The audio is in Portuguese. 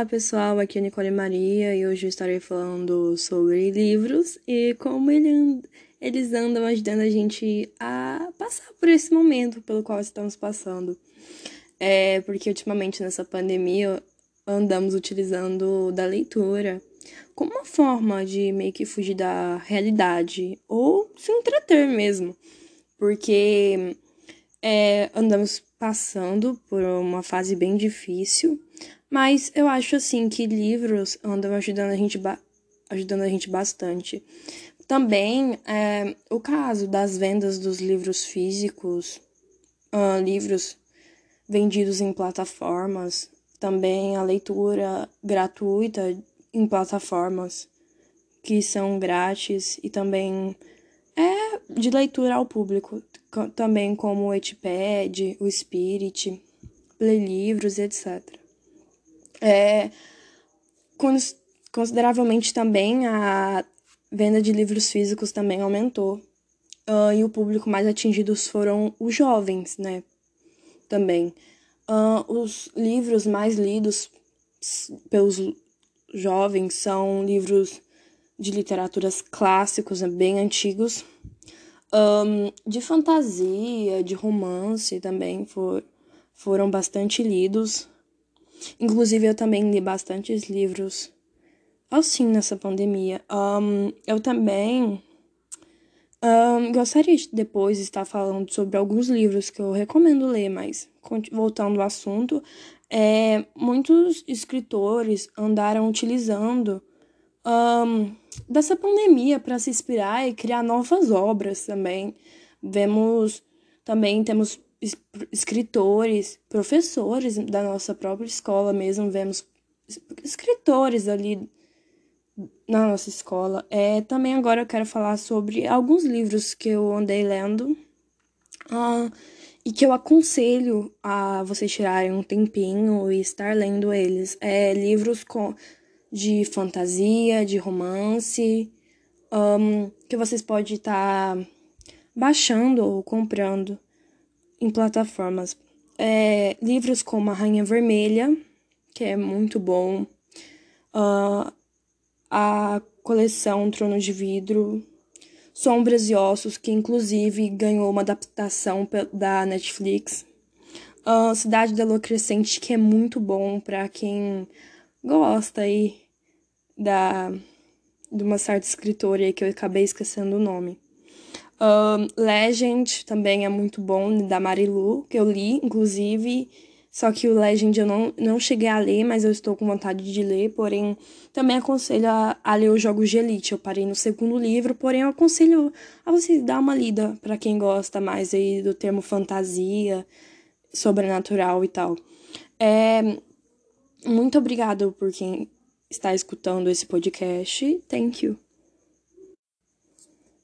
Olá pessoal, aqui é Nicole Maria e hoje eu estarei falando sobre livros e como ele, eles andam ajudando a gente a passar por esse momento pelo qual estamos passando. É porque ultimamente nessa pandemia andamos utilizando da leitura como uma forma de meio que fugir da realidade ou se entreter mesmo, porque é, andamos passando por uma fase bem difícil mas eu acho assim que livros andam ajudando a gente, ajudando a gente bastante. Também é, o caso das vendas dos livros físicos, uh, livros vendidos em plataformas, também a leitura gratuita em plataformas que são grátis e também é de leitura ao público, também como o Etipad, o Spirit, livros, etc. É, consideravelmente também a venda de livros físicos também aumentou. Uh, e o público mais atingidos foram os jovens, né? Também. Uh, os livros mais lidos pelos jovens são livros de literaturas clássicos, né? bem antigos. Um, de fantasia, de romance também for, foram bastante lidos. Inclusive, eu também li bastantes livros assim nessa pandemia. Um, eu também um, gostaria de depois estar falando sobre alguns livros que eu recomendo ler, mas voltando ao assunto, é, muitos escritores andaram utilizando um, dessa pandemia para se inspirar e criar novas obras também. Vemos também temos escritores, professores da nossa própria escola mesmo, vemos escritores ali na nossa escola. É, também agora eu quero falar sobre alguns livros que eu andei lendo uh, e que eu aconselho a vocês tirarem um tempinho e estar lendo eles. É, livros com, de fantasia, de romance, um, que vocês podem estar baixando ou comprando em plataformas. É, livros como A Rainha Vermelha, que é muito bom. Uh, a coleção Trono de Vidro. Sombras e Ossos, que inclusive ganhou uma adaptação da Netflix. Uh, Cidade da Lua Crescente, que é muito bom para quem gosta aí da, de uma certa escritora aí que eu acabei esquecendo o nome. Um, Legend também é muito bom, da Marilu, que eu li, inclusive. Só que o Legend eu não, não cheguei a ler, mas eu estou com vontade de ler. Porém, também aconselho a, a ler os Jogos de Elite. Eu parei no segundo livro, porém, eu aconselho a você dar uma lida para quem gosta mais aí do termo fantasia, sobrenatural e tal. É, muito obrigado por quem está escutando esse podcast. Thank you.